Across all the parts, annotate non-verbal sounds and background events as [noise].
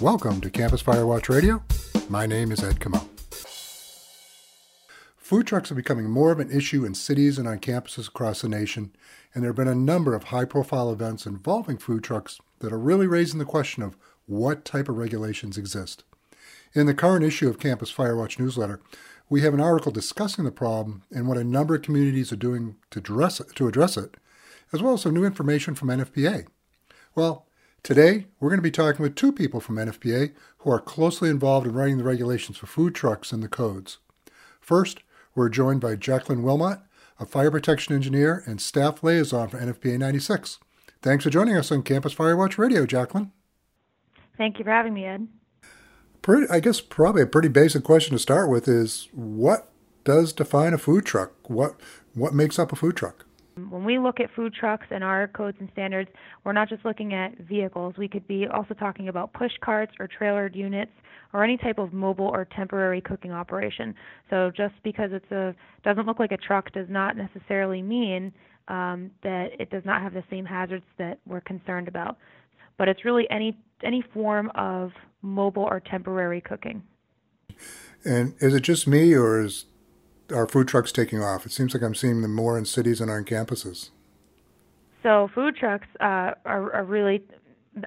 Welcome to Campus Firewatch Radio. My name is Ed Comeau. Food trucks are becoming more of an issue in cities and on campuses across the nation, and there have been a number of high profile events involving food trucks that are really raising the question of what type of regulations exist. In the current issue of Campus Firewatch newsletter, we have an article discussing the problem and what a number of communities are doing to address it, to address it as well as some new information from NFPA. Well, today we're going to be talking with two people from NFPA who are closely involved in writing the regulations for food trucks and the codes. First, we're joined by Jacqueline Wilmot, a fire protection engineer and staff liaison for NFPA 96. Thanks for joining us on Campus Firewatch Radio, Jacqueline. Thank you for having me, Ed. Pretty, I guess probably a pretty basic question to start with is what does define a food truck? What what makes up a food truck? When we look at food trucks and our codes and standards, we're not just looking at vehicles. We could be also talking about push carts or trailered units or any type of mobile or temporary cooking operation. So just because it's a doesn't look like a truck does not necessarily mean um, that it does not have the same hazards that we're concerned about. But it's really any any form of mobile or temporary cooking. And is it just me, or is are food trucks taking off? It seems like I'm seeing them more in cities and on campuses. So food trucks uh, are, are, really,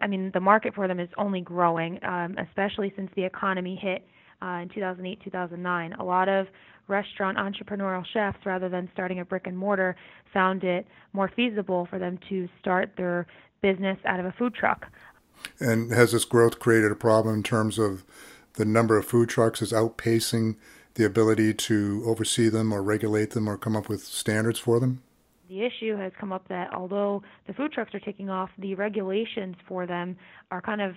I mean, the market for them is only growing, um, especially since the economy hit uh, in 2008, 2009. A lot of restaurant entrepreneurial chefs, rather than starting a brick and mortar, found it more feasible for them to start their business out of a food truck. And has this growth created a problem in terms of the number of food trucks is outpacing the ability to oversee them or regulate them or come up with standards for them? The issue has come up that although the food trucks are taking off, the regulations for them are kind of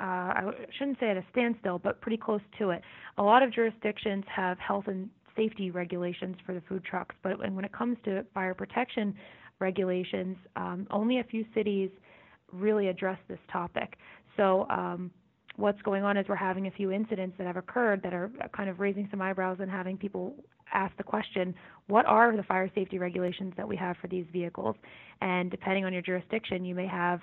uh, I shouldn't say at a standstill, but pretty close to it. A lot of jurisdictions have health and safety regulations for the food trucks, but when it comes to fire protection regulations, um, only a few cities really address this topic. So um, what's going on is we're having a few incidents that have occurred that are kind of raising some eyebrows and having people ask the question, what are the fire safety regulations that we have for these vehicles? And depending on your jurisdiction, you may have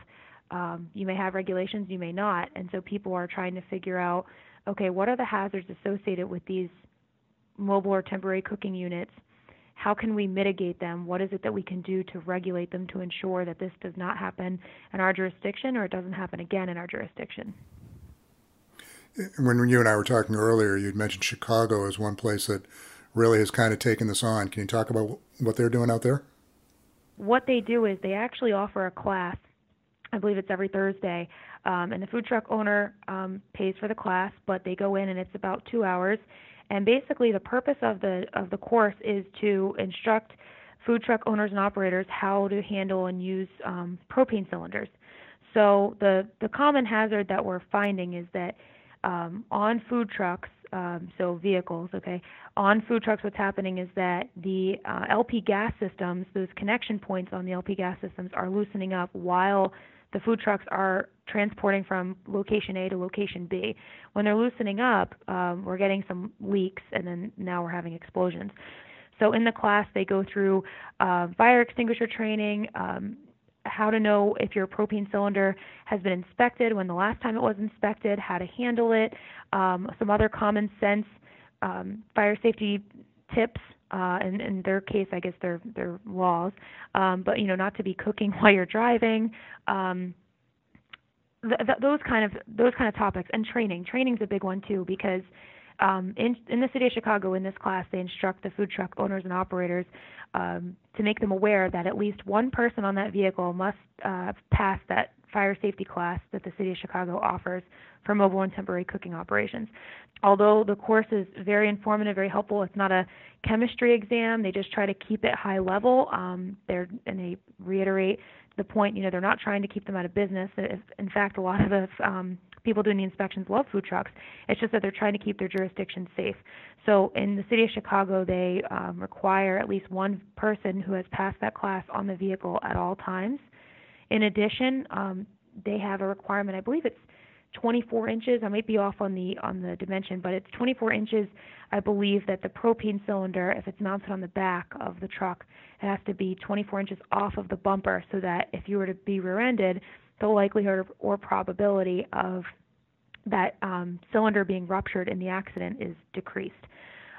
um, you may have regulations, you may not, and so people are trying to figure out, okay, what are the hazards associated with these mobile or temporary cooking units? How can we mitigate them? What is it that we can do to regulate them to ensure that this does not happen in our jurisdiction or it doesn't happen again in our jurisdiction? When you and I were talking earlier, you'd mentioned Chicago as one place that really has kind of taken this on. Can you talk about what they're doing out there? What they do is they actually offer a class. I believe it's every Thursday, um, and the food truck owner um, pays for the class, but they go in and it's about two hours. And basically, the purpose of the of the course is to instruct food truck owners and operators how to handle and use um, propane cylinders. So the the common hazard that we're finding is that um, on food trucks, um, so vehicles, okay, on food trucks, what's happening is that the uh, LP gas systems, those connection points on the LP gas systems, are loosening up while the food trucks are transporting from location A to location B. When they're loosening up, um, we're getting some leaks, and then now we're having explosions. So in the class, they go through uh, fire extinguisher training, um, how to know if your propane cylinder has been inspected, when the last time it was inspected, how to handle it, um, some other common sense um, fire safety tips. Uh, in, in their case, I guess they're they're laws, um, but you know not to be cooking [laughs] while you're driving. Um, th- th- those kind of those kind of topics and training. Training's a big one too because um, in, in the city of Chicago, in this class, they instruct the food truck owners and operators um, to make them aware that at least one person on that vehicle must uh, pass that fire safety class that the city of Chicago offers for mobile and temporary cooking operations. Although the course is very informative, very helpful, it's not a chemistry exam. They just try to keep it high level. Um, they're and they reiterate the point. You know, they're not trying to keep them out of business. If, in fact, a lot of the um, people doing the inspections love food trucks. It's just that they're trying to keep their jurisdiction safe. So in the city of Chicago, they um, require at least one person who has passed that class on the vehicle at all times. In addition, um, they have a requirement. I believe it's 24 inches. I might be off on the on the dimension, but it's 24 inches. I believe that the propane cylinder, if it's mounted on the back of the truck, it has to be 24 inches off of the bumper, so that if you were to be rear-ended, the likelihood or probability of that um, cylinder being ruptured in the accident is decreased.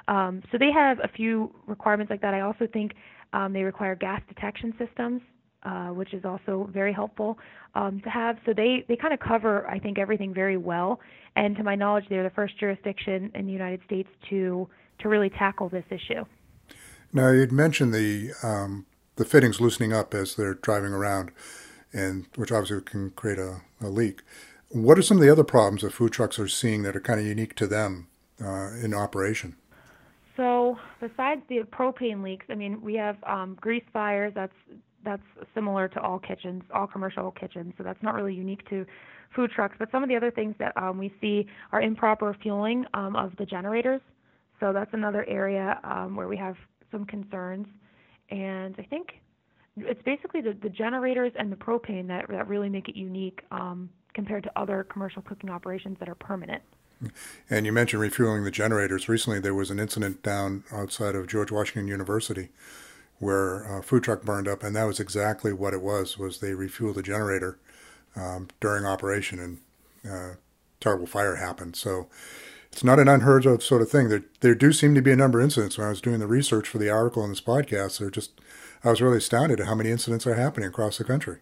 Um, so they have a few requirements like that. I also think um, they require gas detection systems, uh, which is also very helpful um, to have. So they, they kind of cover, I think, everything very well. And to my knowledge, they're the first jurisdiction in the United States to to really tackle this issue. Now, you'd mentioned the um, the fittings loosening up as they're driving around, and which obviously can create a, a leak. What are some of the other problems that food trucks are seeing that are kind of unique to them uh, in operation? So besides the propane leaks, I mean, we have um, grease fires. That's that's similar to all kitchens, all commercial kitchens. So that's not really unique to food trucks. But some of the other things that um, we see are improper fueling um, of the generators. So that's another area um, where we have some concerns. And I think it's basically the, the generators and the propane that that really make it unique um, compared to other commercial cooking operations that are permanent. And you mentioned refueling the generators. Recently, there was an incident down outside of George Washington University where a food truck burned up, and that was exactly what it was. Was they refueled the generator um, during operation, and uh, terrible fire happened. So it's not an unheard of sort of thing. There, there do seem to be a number of incidents. When I was doing the research for the article in this podcast, just I was really astounded at how many incidents are happening across the country.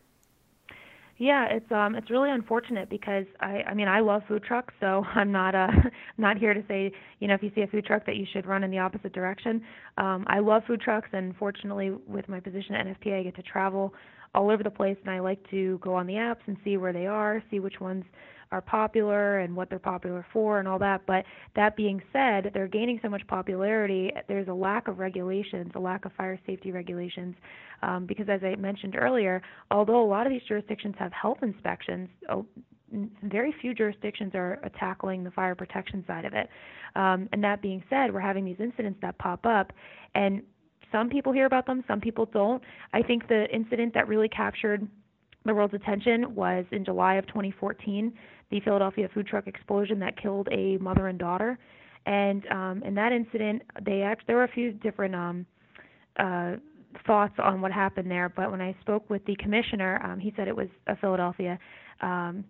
Yeah, it's um it's really unfortunate because I I mean I love food trucks, so [laughs] I'm not uh [laughs] not here to say, you know, if you see a food truck that you should run in the opposite direction. Um I love food trucks and fortunately with my position at NFPA I get to travel all over the place and I like to go on the apps and see where they are, see which ones are popular and what they're popular for and all that. But that being said, they're gaining so much popularity. There's a lack of regulations, a lack of fire safety regulations, um, because as I mentioned earlier, although a lot of these jurisdictions have health inspections, oh, very few jurisdictions are tackling the fire protection side of it. Um, and that being said, we're having these incidents that pop up, and some people hear about them, some people don't. I think the incident that really captured the world's attention was in July of 2014 the Philadelphia food truck explosion that killed a mother and daughter. And um, in that incident, they act, there were a few different um, uh, thoughts on what happened there. But when I spoke with the commissioner, um, he said it was a Philadelphia um,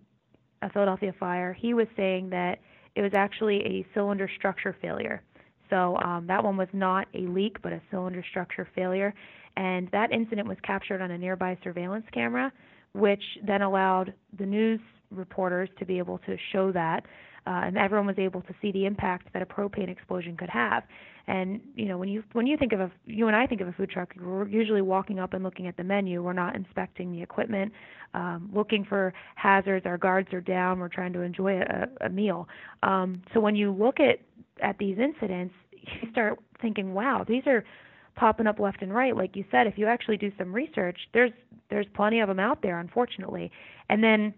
a Philadelphia fire. He was saying that it was actually a cylinder structure failure. So um, that one was not a leak, but a cylinder structure failure. And that incident was captured on a nearby surveillance camera, which then allowed the news reporters to be able to show that, uh, and everyone was able to see the impact that a propane explosion could have. And you know, when you when you think of a you and I think of a food truck, we're usually walking up and looking at the menu. We're not inspecting the equipment, um, looking for hazards. Our guards are down. We're trying to enjoy a, a meal. Um, so when you look at at these incidents, you start thinking, wow, these are popping up left and right like you said if you actually do some research there's there's plenty of them out there unfortunately and then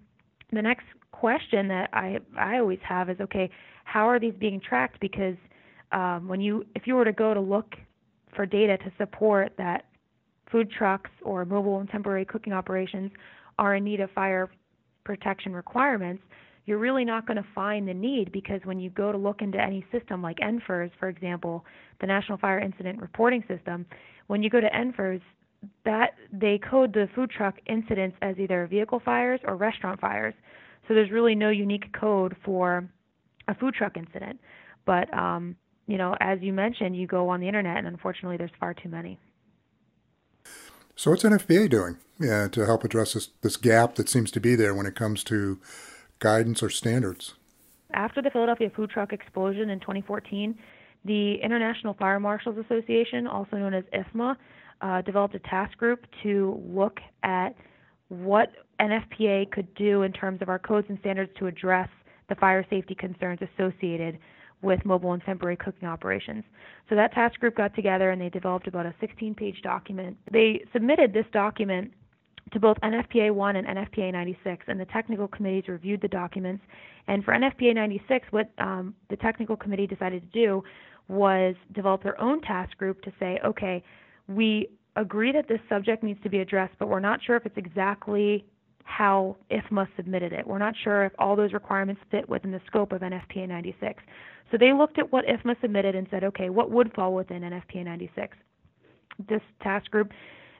the next question that I I always have is okay, how are these being tracked? Because um, when you if you were to go to look for data to support that food trucks or mobile and temporary cooking operations are in need of fire protection requirements, you're really not going to find the need because when you go to look into any system like NFIRS, for example, the National Fire Incident Reporting System, when you go to NFIRS, that they code the food truck incidents as either vehicle fires or restaurant fires. So there's really no unique code for a food truck incident. But um, you know, as you mentioned, you go on the internet, and unfortunately, there's far too many. So what's NFPA doing yeah, to help address this, this gap that seems to be there when it comes to guidance or standards? After the Philadelphia food truck explosion in 2014, the International Fire Marshals Association, also known as IFMA, uh, developed a task group to look at what NFPA could do in terms of our codes and standards to address the fire safety concerns associated with mobile and temporary cooking operations. So that task group got together and they developed about a 16 page document. They submitted this document to both NFPA 1 and NFPA 96, and the technical committees reviewed the documents. And for NFPA 96, what um, the technical committee decided to do was develop their own task group to say, okay, we agree that this subject needs to be addressed, but we're not sure if it's exactly how IFMA submitted it. We're not sure if all those requirements fit within the scope of NFPA 96. So they looked at what IFMA submitted and said, okay, what would fall within NFPA 96? This task group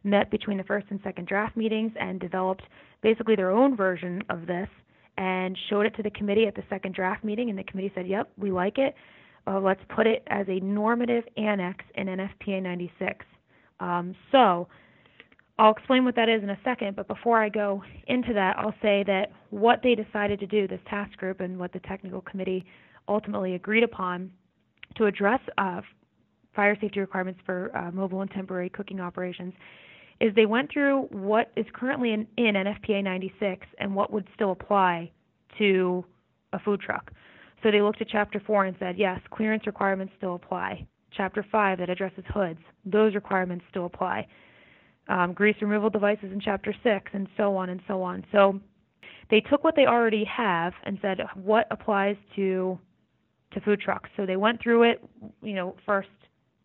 met between the first and second draft meetings and developed basically their own version of this and showed it to the committee at the second draft meeting, and the committee said, "Yep, we like it. Uh, let's put it as a normative annex in NFPA 96." Um, so I'll explain what that is in a second, but before I go into that, I'll say that what they decided to do, this task group, and what the technical committee ultimately agreed upon to address uh, fire safety requirements for uh, mobile and temporary cooking operations is they went through what is currently in, in NFPA 96 and what would still apply to a food truck. So they looked at Chapter 4 and said, yes, clearance requirements still apply. Chapter 5 that addresses hoods, those requirements still apply. Um, grease removal devices in Chapter 6, and so on and so on. So they took what they already have and said, what applies to to food trucks. So they went through it, you know, first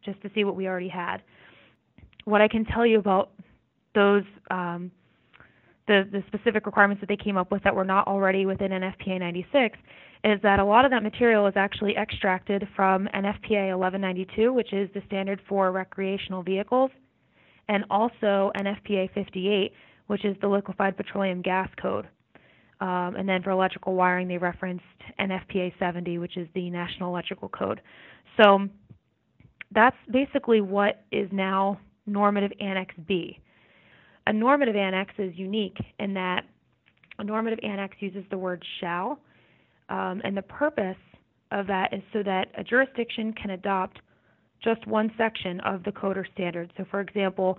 just to see what we already had. What I can tell you about those um, the the specific requirements that they came up with that were not already within NFPA 96 is that a lot of that material is actually extracted from NFPA 1192, which is the standard for recreational vehicles, and also NFPA 58, which is the liquefied petroleum gas code. Um, and then for electrical wiring, they referenced NFPA 70, which is the National Electrical Code. So that's basically what is now normative Annex B. A normative annex is unique in that a normative annex uses the word shall, um, and the purpose of that is so that a jurisdiction can adopt just one section of the code or standard. So, for example,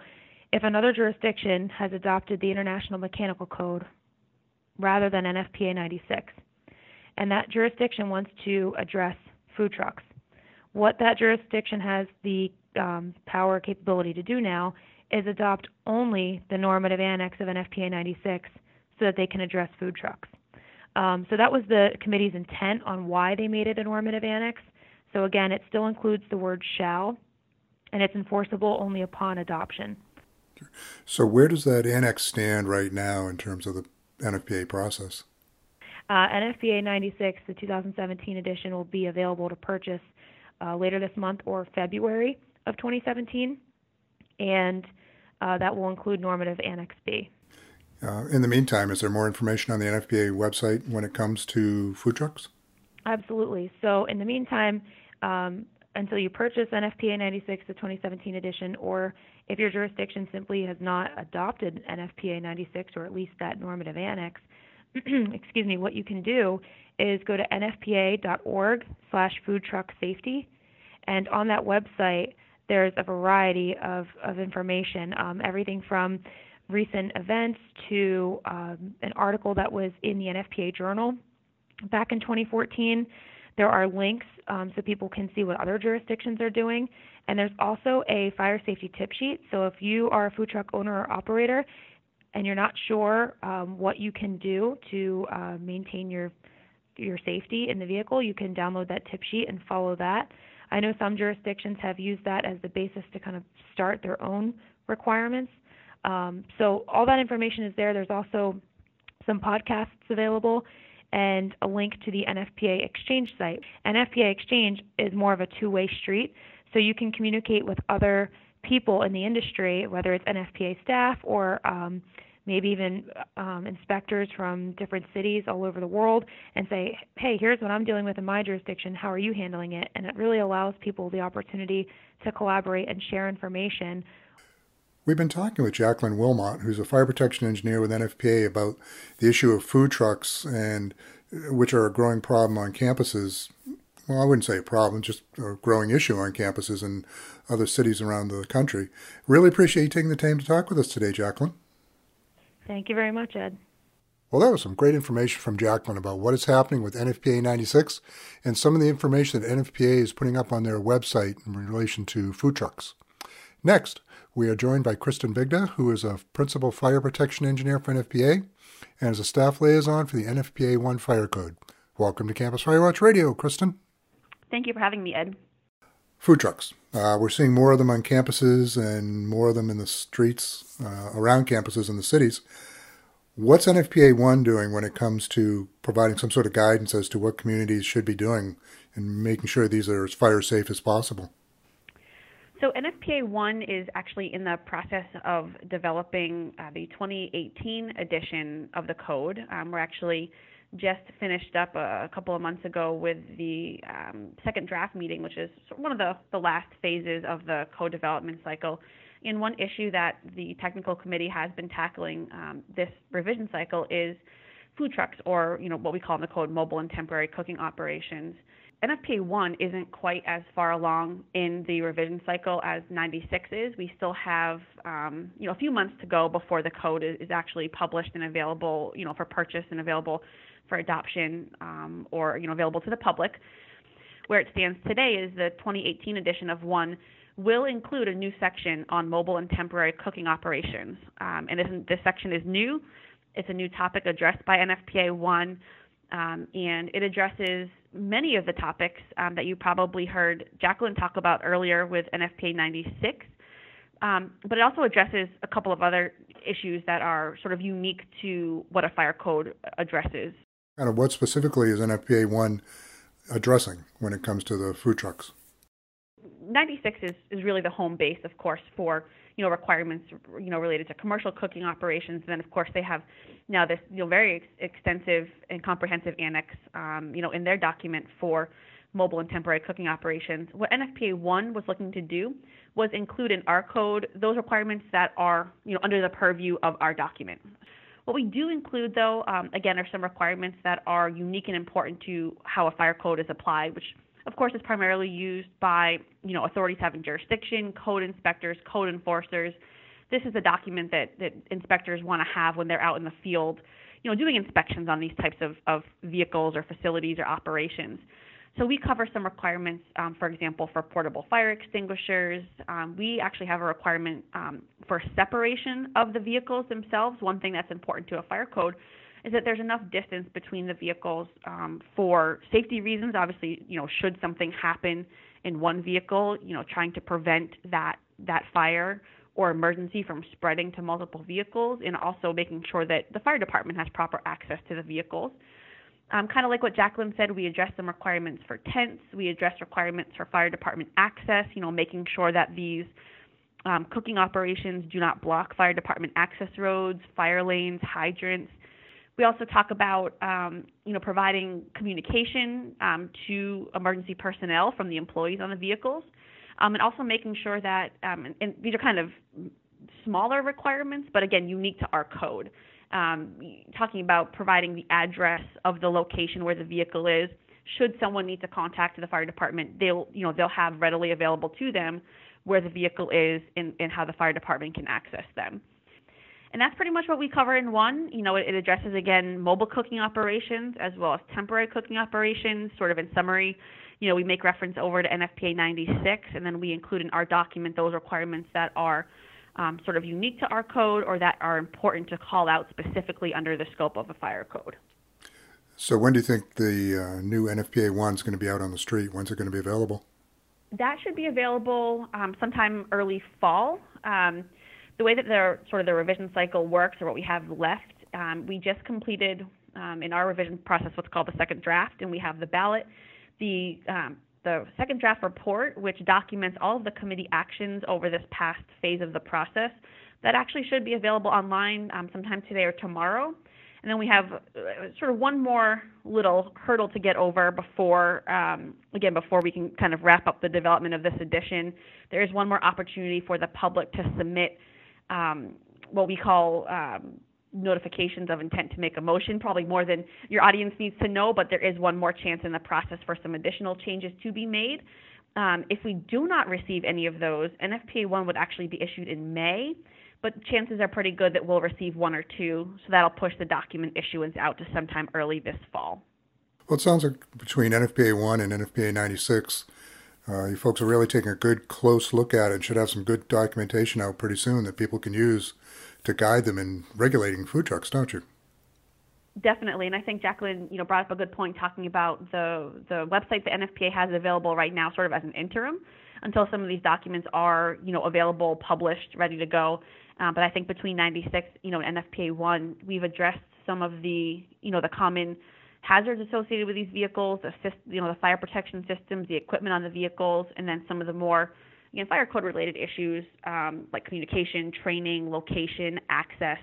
if another jurisdiction has adopted the International Mechanical Code rather than NFPA 96. And that jurisdiction wants to address food trucks. What that jurisdiction has the um, power capability to do now is adopt only the normative annex of NFPA 96 so that they can address food trucks. Um, so that was the committee's intent on why they made it a normative annex. So again, it still includes the word shall, and it's enforceable only upon adoption. So where does that annex stand right now in terms of the NFPA process? Uh, NFPA 96, the 2017 edition, will be available to purchase uh, later this month or February of 2017, and uh, that will include normative Annex B. Uh, in the meantime, is there more information on the NFPA website when it comes to food trucks? Absolutely. So, in the meantime, um, until you purchase NFPA 96, the 2017 edition, or if your jurisdiction simply has not adopted NFPA 96 or at least that normative annex, [clears throat] excuse me, what you can do is go to nfpa.org slash food truck safety. And on that website, there's a variety of, of information, um, everything from recent events to um, an article that was in the NFPA journal back in 2014 there are links um, so people can see what other jurisdictions are doing. And there's also a fire safety tip sheet. So if you are a food truck owner or operator and you're not sure um, what you can do to uh, maintain your your safety in the vehicle, you can download that tip sheet and follow that. I know some jurisdictions have used that as the basis to kind of start their own requirements. Um, so all that information is there. There's also some podcasts available and a link to the NFPA Exchange site. NFPA Exchange is more of a two way street, so you can communicate with other people in the industry, whether it's NFPA staff or um, maybe even um, inspectors from different cities all over the world, and say, hey, here's what I'm dealing with in my jurisdiction. How are you handling it? And it really allows people the opportunity to collaborate and share information. We've been talking with Jacqueline Wilmot, who's a fire protection engineer with NFPA, about the issue of food trucks and uh, which are a growing problem on campuses. Well, I wouldn't say a problem, just a growing issue on campuses and other cities around the country. Really appreciate you taking the time to talk with us today, Jacqueline. Thank you very much, Ed. Well, that was some great information from Jacqueline about what is happening with NFPA 96 and some of the information that NFPA is putting up on their website in relation to food trucks. Next, we are joined by Kristen Bigda, who is a principal fire protection engineer for NFPA and is a staff liaison for the NFPA 1 Fire Code. Welcome to Campus Firewatch Radio, Kristen. Thank you for having me, Ed. Food trucks. Uh, we're seeing more of them on campuses and more of them in the streets uh, around campuses in the cities. What's NFPA 1 doing when it comes to providing some sort of guidance as to what communities should be doing and making sure these are as fire safe as possible? So NFPA 1 is actually in the process of developing uh, the 2018 edition of the code. Um, we're actually just finished up a, couple of months ago with the um, second draft meeting, which is one of the, the last phases of the code development cycle. And one issue that the technical committee has been tackling um, this revision cycle is food trucks, or you know what we call in the code mobile and temporary cooking operations. NFPA 1 isn't quite as far along in the revision cycle as 96 is. We still have, um, you know, a few months to go before the code is, is, actually published and available, you know, for purchase and available for adoption um, or, you know, available to the public. Where it stands today is the 2018 edition of 1 will include a new section on mobile and temporary cooking operations. Um, and this, this section is new. It's a new topic addressed by NFPA 1 um, and it addresses many of the topics um, that you probably heard Jacqueline talk about earlier with NFPA 96. Um, but it also addresses a couple of other issues that are sort of unique to what a fire code addresses. Kind of what specifically is NFPA 1 addressing when it comes to the food trucks? 96 is, is really the home base, of course, for you know requirements you know related to commercial cooking operations. And then of course they have now this you know very ex- extensive and comprehensive annex um, you know in their document for mobile and temporary cooking operations. What NFPA 1 was looking to do was include in our code those requirements that are you know under the purview of our document. What we do include, though, um, again, are some requirements that are unique and important to how a fire code is applied, which of course, is primarily used by you know authorities having jurisdiction, code inspectors, code enforcers. This is a document that, that inspectors want to have when they're out in the field, you know, doing inspections on these types of, of vehicles or facilities or operations. So we cover some requirements, um, for example, for portable fire extinguishers. Um, we actually have a requirement um, for separation of the vehicles themselves. One thing that's important to a fire code is that there's enough distance between the vehicles um, for safety reasons. Obviously, you know, should something happen in one vehicle, you know, trying to prevent that that fire or emergency from spreading to multiple vehicles, and also making sure that the fire department has proper access to the vehicles. Um, kind of like what Jacqueline said, we address some requirements for tents. We address requirements for fire department access. You know, making sure that these um, cooking operations do not block fire department access roads, fire lanes, hydrants, we also talk about, um, you know, providing communication um, to emergency personnel from the employees on the vehicles, um, and also making sure that, um, and, and, these are kind of smaller requirements, but again, unique to our code. Um, talking about providing the address of the location where the vehicle is. Should someone need to contact the fire department, they'll, you know, they'll have readily available to them where the vehicle is and, and how the fire department can access them. And that's pretty much what we cover in one. You know, it, it addresses again mobile cooking operations as well as temporary cooking operations. Sort of in summary, you know, we make reference over to NFPA 96, and then we include in our document those requirements that are um, sort of unique to our code or that are important to call out specifically under the scope of a fire code. So, when do you think the uh, new NFPA 1 is going to be out on the street? When's it going to be available? That should be available um, sometime early fall. Um, the way that the sort of the revision cycle works, or what we have left, um, we just completed um, in our revision process what's called the second draft, and we have the ballot. The um, the second draft report, which documents all of the committee actions over this past phase of the process, that actually should be available online um, sometime today or tomorrow. And then we have uh, sort of one more little hurdle to get over before, um, again, before we can kind of wrap up the development of this edition. There is one more opportunity for the public to submit um, what we call um, notifications of intent to make a motion, probably more than your audience needs to know, but there is one more chance in the process for some additional changes to be made. Um, if we do not receive any of those, NFPA 1 would actually be issued in May, but chances are pretty good that we'll receive one or two, so that'll push the document issuance out to sometime early this fall. Well, it sounds like between NFPA 1 and NFPA 96, uh, you folks are really taking a good, close look at it and should have some good documentation out pretty soon that people can use to guide them in regulating food trucks, don't you? Definitely, and I think Jacqueline, you know, brought up a good point talking about the the website the NFPA has available right now, sort of as an interim, until some of these documents are, you know, available, published, ready to go. Um, but I think between 96, you know, and NFPA one, we've addressed some of the, you know, the common hazards associated with these vehicles, assist, you know, the fire protection systems, the equipment on the vehicles, and then some of the more again fire code related issues um, like communication, training, location, access,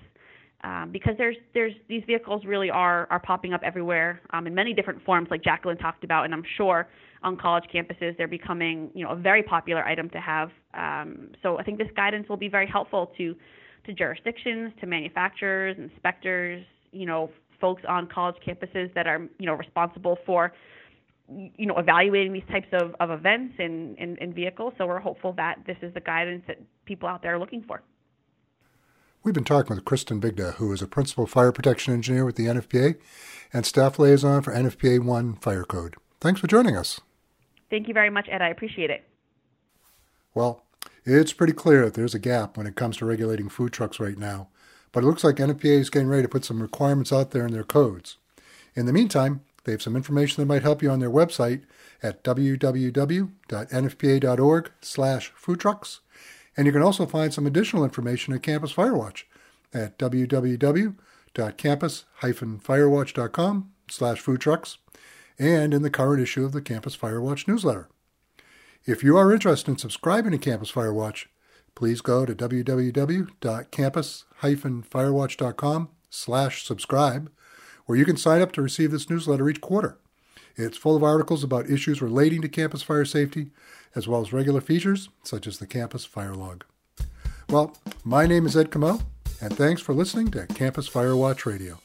um, because there's there's these vehicles really are are popping up everywhere um, in many different forms, like Jacqueline talked about, and I'm sure on college campuses they're becoming you know a very popular item to have. Um, so I think this guidance will be very helpful to to jurisdictions, to manufacturers, inspectors, you know, folks on college campuses that are you know responsible for you know evaluating these types of, of events and, in, in vehicles. So we're hopeful that this is the guidance that people out there are looking for. We've been talking with Kristen Bigda, who is a principal fire protection engineer with the NFPA and staff liaison for NFPA 1 Fire Code. Thanks for joining us. Thank you very much, Ed. I appreciate it. Well, it's pretty clear that there's a gap when it comes to regulating food trucks right now, but it looks like NFPA is getting ready to put some requirements out there in their codes. In the meantime, they have some information that might help you on their website at www.nfpa.org slash food trucks and you can also find some additional information at Campus Firewatch at www.campus-firewatch.com slash food trucks and in the current issue of the Campus Firewatch newsletter. If you are interested in subscribing to Campus Firewatch, please go to www.campus-firewatch.com slash subscribe, where you can sign up to receive this newsletter each quarter. It's full of articles about issues relating to campus fire safety, as well as regular features such as the campus fire log. Well, my name is Ed Comeau, and thanks for listening to Campus Fire Watch Radio.